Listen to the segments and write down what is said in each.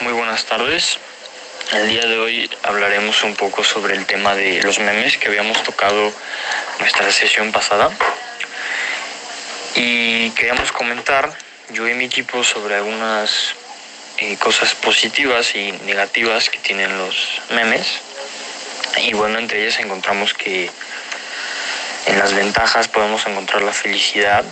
Muy buenas tardes. El día de hoy hablaremos un poco sobre el tema de los memes que habíamos tocado nuestra sesión pasada. Y queríamos comentar, yo y mi equipo, sobre algunas eh, cosas positivas y negativas que tienen los memes. Y bueno, entre ellas encontramos que en las ventajas podemos encontrar la felicidad.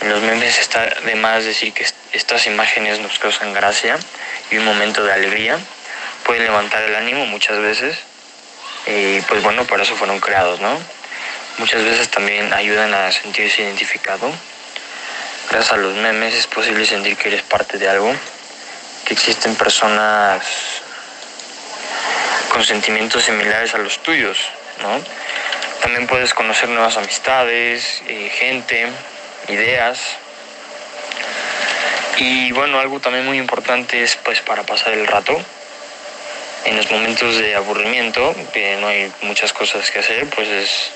En los memes está de más decir que estas imágenes nos causan gracia y un momento de alegría. Pueden levantar el ánimo muchas veces. Y pues bueno, para eso fueron creados, ¿no? Muchas veces también ayudan a sentirse identificado. Gracias a los memes es posible sentir que eres parte de algo, que existen personas con sentimientos similares a los tuyos, ¿no? También puedes conocer nuevas amistades, eh, gente, ideas. Y bueno, algo también muy importante es pues para pasar el rato. En los momentos de aburrimiento, que no hay muchas cosas que hacer, pues es,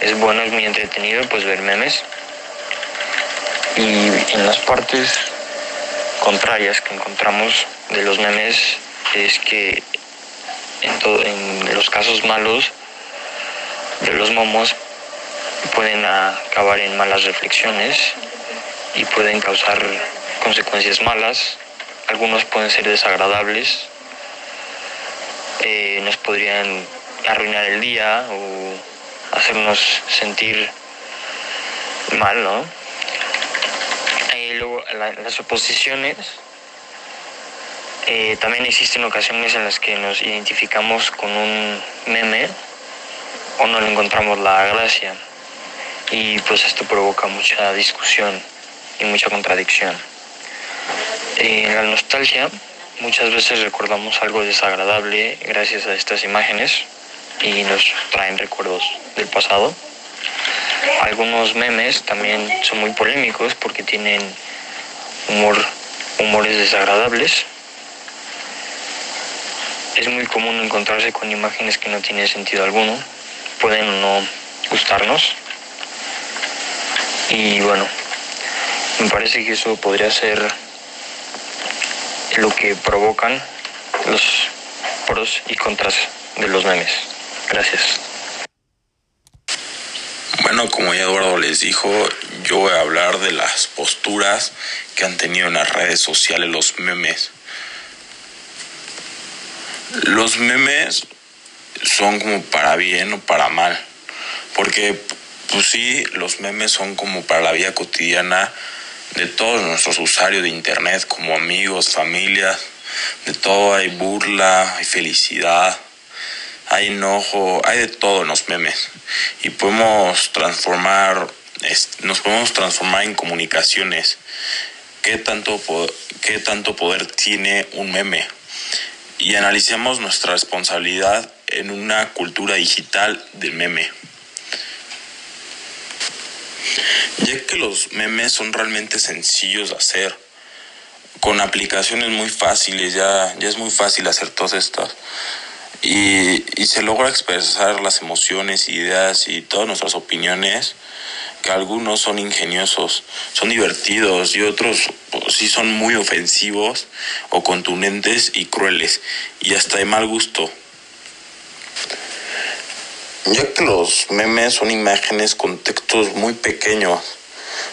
es bueno, es muy entretenido pues ver memes. Y en las partes contrarias que encontramos de los memes es que en, en los casos malos de los momos pueden acabar en malas reflexiones y pueden causar consecuencias malas. Algunos pueden ser desagradables, eh, nos podrían arruinar el día o hacernos sentir mal, ¿no? Y luego las oposiciones. Eh, también existen ocasiones en las que nos identificamos con un meme o no le encontramos la gracia. Y pues esto provoca mucha discusión y mucha contradicción. En la nostalgia muchas veces recordamos algo desagradable gracias a estas imágenes y nos traen recuerdos del pasado. Algunos memes también son muy polémicos porque tienen humor, humores desagradables. Es muy común encontrarse con imágenes que no tienen sentido alguno pueden o no gustarnos. Y bueno, me parece que eso podría ser lo que provocan los pros y contras de los memes. Gracias. Bueno, como ya Eduardo les dijo, yo voy a hablar de las posturas que han tenido en las redes sociales los memes. Los memes son como para bien o para mal. Porque, pues sí, los memes son como para la vida cotidiana de todos nuestros usuarios de internet, como amigos, familias, de todo hay burla, hay felicidad, hay enojo, hay de todo en los memes. Y podemos transformar, nos podemos transformar en comunicaciones. ¿Qué tanto, qué tanto poder tiene un meme? Y analicemos nuestra responsabilidad en una cultura digital del meme. Ya que los memes son realmente sencillos de hacer, con aplicaciones muy fáciles, ya, ya es muy fácil hacer todas estas. Y, y se logra expresar las emociones, ideas y todas nuestras opiniones, que algunos son ingeniosos, son divertidos y otros pues, sí son muy ofensivos o contundentes y crueles y hasta de mal gusto ya que los memes son imágenes con textos muy pequeños,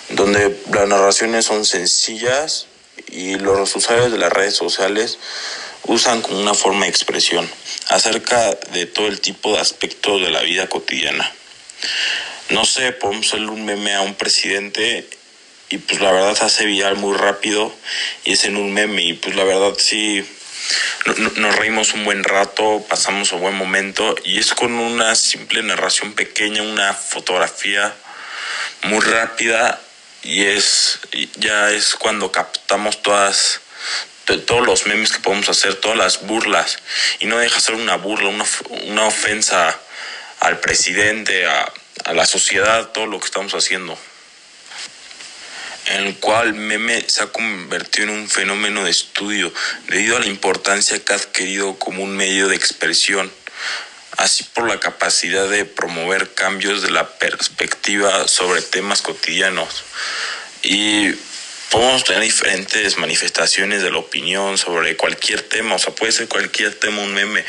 donde las narraciones son sencillas y los usuarios de las redes sociales usan como una forma de expresión acerca de todo el tipo de aspectos de la vida cotidiana. No sé, podemos hacerle un meme a un presidente y pues la verdad se hace viral muy rápido y es en un meme y pues la verdad sí nos reímos un buen rato, pasamos un buen momento y es con una simple narración pequeña, una fotografía muy rápida y es ya es cuando captamos todas todos los memes que podemos hacer, todas las burlas. Y no deja ser una burla, una, una ofensa al presidente, a, a la sociedad, todo lo que estamos haciendo. En el cual meme se ha convertido en un fenómeno de estudio debido a la importancia que ha adquirido como un medio de expresión, así por la capacidad de promover cambios de la perspectiva sobre temas cotidianos. Y podemos tener diferentes manifestaciones de la opinión sobre cualquier tema, o sea, puede ser cualquier tema un meme,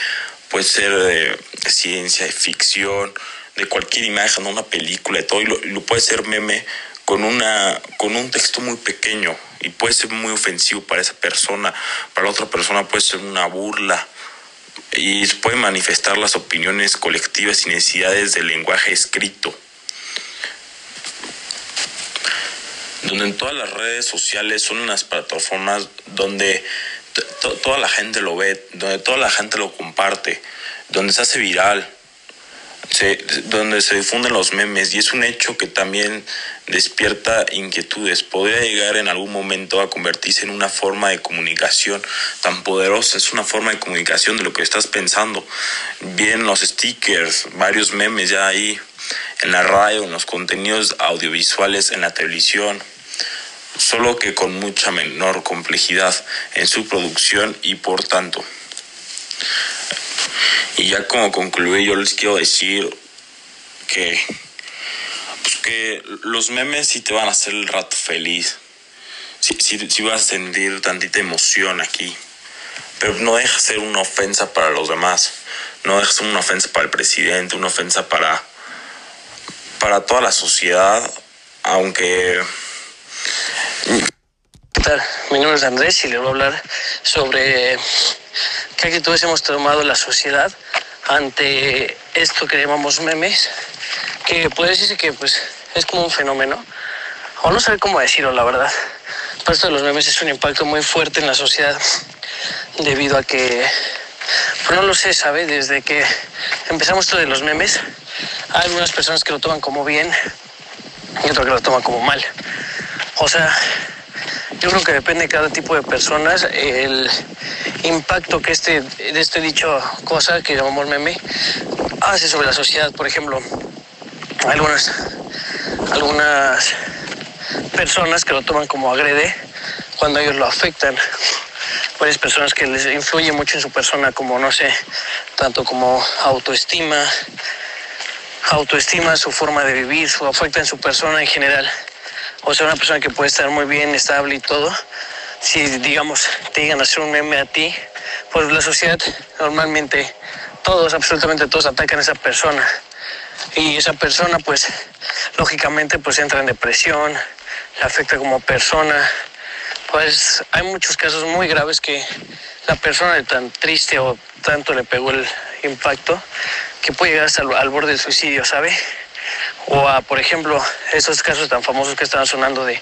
puede ser de ciencia, de ficción, de cualquier imagen, una película, de todo, y lo, puede ser meme con, una, con un texto muy pequeño y puede ser muy ofensivo para esa persona, para la otra persona puede ser una burla y puede manifestar las opiniones colectivas y necesidades del lenguaje escrito. donde en todas las redes sociales son unas plataformas donde toda la gente lo ve, donde toda la gente lo comparte, donde se hace viral, donde se difunden los memes y es un hecho que también despierta inquietudes. Podría llegar en algún momento a convertirse en una forma de comunicación tan poderosa, es una forma de comunicación de lo que estás pensando. Bien los stickers, varios memes ya ahí en la radio, en los contenidos audiovisuales, en la televisión, solo que con mucha menor complejidad en su producción y por tanto. Y ya como concluí, yo les quiero decir que, pues que los memes sí te van a hacer el rato feliz. Sí, sí, vas a sentir tantita emoción aquí. Pero no deja ser una ofensa para los demás. No deja ser una ofensa para el presidente, una ofensa para para toda la sociedad, aunque... ¿Qué tal? Mi nombre es Andrés y le voy a hablar sobre qué actitudes hemos tomado la sociedad ante esto que llamamos memes, que puede decirse que pues es como un fenómeno, o no sé cómo decirlo, la verdad. Pero esto de los memes es un impacto muy fuerte en la sociedad debido a que, pues no lo sé, ¿sabe? Desde que empezamos esto de los memes, hay algunas personas que lo toman como bien y otras que lo toman como mal. O sea, yo creo que depende de cada tipo de personas el impacto que este, de este dicho cosa que llamamos meme hace sobre la sociedad. Por ejemplo, algunas, algunas personas que lo toman como agrede cuando ellos lo afectan. Varias personas que les influye mucho en su persona, como no sé, tanto como autoestima, autoestima, su forma de vivir, su afecta en su persona en general. O sea, una persona que puede estar muy bien, estable y todo, si digamos te llegan a hacer un meme a ti, pues la sociedad normalmente todos, absolutamente todos atacan a esa persona. Y esa persona pues lógicamente pues entra en depresión, le afecta como persona. Pues hay muchos casos muy graves que la persona de tan triste o tanto le pegó el impacto que puede llegar hasta al, borde del suicidio, ¿sabe? O a, por ejemplo, esos casos tan famosos que estaban sonando de,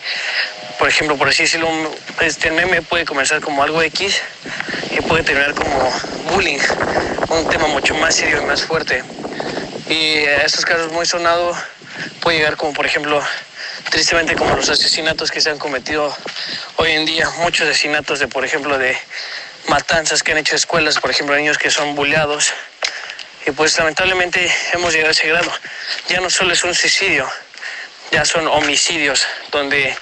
por ejemplo, por así decirlo, este meme puede comenzar como algo X y puede terminar como bullying, un tema mucho más serio y más fuerte. Y a estos casos muy sonados puede llegar como, por ejemplo, tristemente como los asesinatos que se han cometido hoy en día, muchos asesinatos de, por ejemplo, de matanzas que han hecho escuelas, por ejemplo, niños que son bulleados y pues lamentablemente hemos llegado a ese grado. Ya no solo es un suicidio, ya son homicidios donde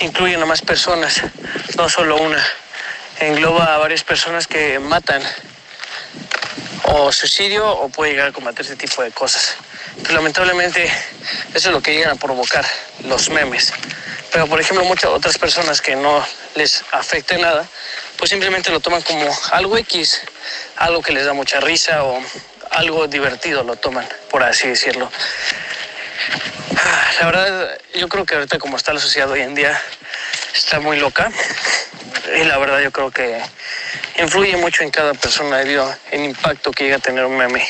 incluyen a más personas, no solo una. Engloba a varias personas que matan o suicidio o puede llegar a cometer ese tipo de cosas. lamentablemente eso es lo que llegan a provocar los memes. Pero por ejemplo muchas otras personas que no les afecte nada, pues simplemente lo toman como algo X, algo que les da mucha risa o algo divertido lo toman, por así decirlo. La verdad, yo creo que ahorita como está la sociedad hoy en día, está muy loca. Y la verdad yo creo que influye mucho en cada persona debido al impacto que llega a tener un meme.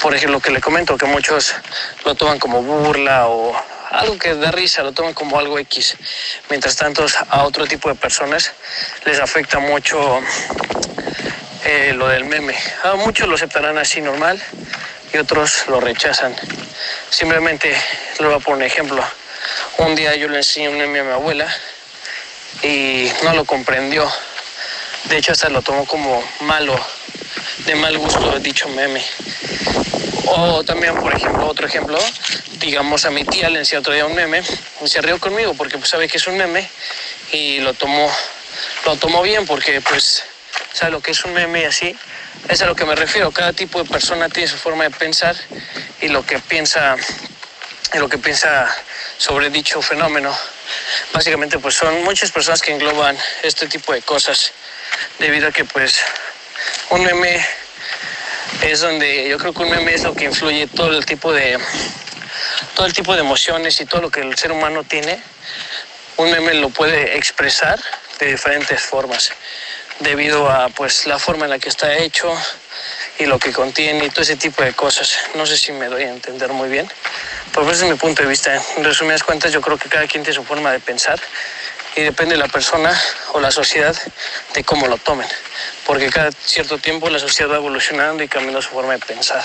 Por ejemplo, lo que le comento, que muchos lo toman como burla o algo que da risa, lo toman como algo X. Mientras tanto, a otro tipo de personas les afecta mucho eh, lo del meme. A muchos lo aceptarán así normal y otros lo rechazan. Simplemente le voy a poner un ejemplo. Un día yo le enseñé un meme a mi abuela y no lo comprendió. De hecho, hasta lo tomó como malo, de mal gusto dicho meme. O también, por ejemplo, otro ejemplo, digamos a mi tía le enseñé otro día un meme y se rió conmigo porque pues, sabe que es un meme y lo tomó, lo tomó bien porque pues sabe lo que es un meme y así. Es a lo que me refiero. Cada tipo de persona tiene su forma de pensar y lo que piensa, y lo que piensa sobre dicho fenómeno. Básicamente pues son muchas personas que engloban este tipo de cosas debido a que pues un meme es donde yo creo que un meme es lo que influye todo el tipo de todo el tipo de emociones y todo lo que el ser humano tiene. Un meme lo puede expresar de diferentes formas debido a pues la forma en la que está hecho y lo que contiene y todo ese tipo de cosas. No sé si me doy a entender muy bien, pero ese es mi punto de vista. En resumidas cuentas, yo creo que cada quien tiene su forma de pensar y depende de la persona o la sociedad de cómo lo tomen, porque cada cierto tiempo la sociedad va evolucionando y cambiando su forma de pensar.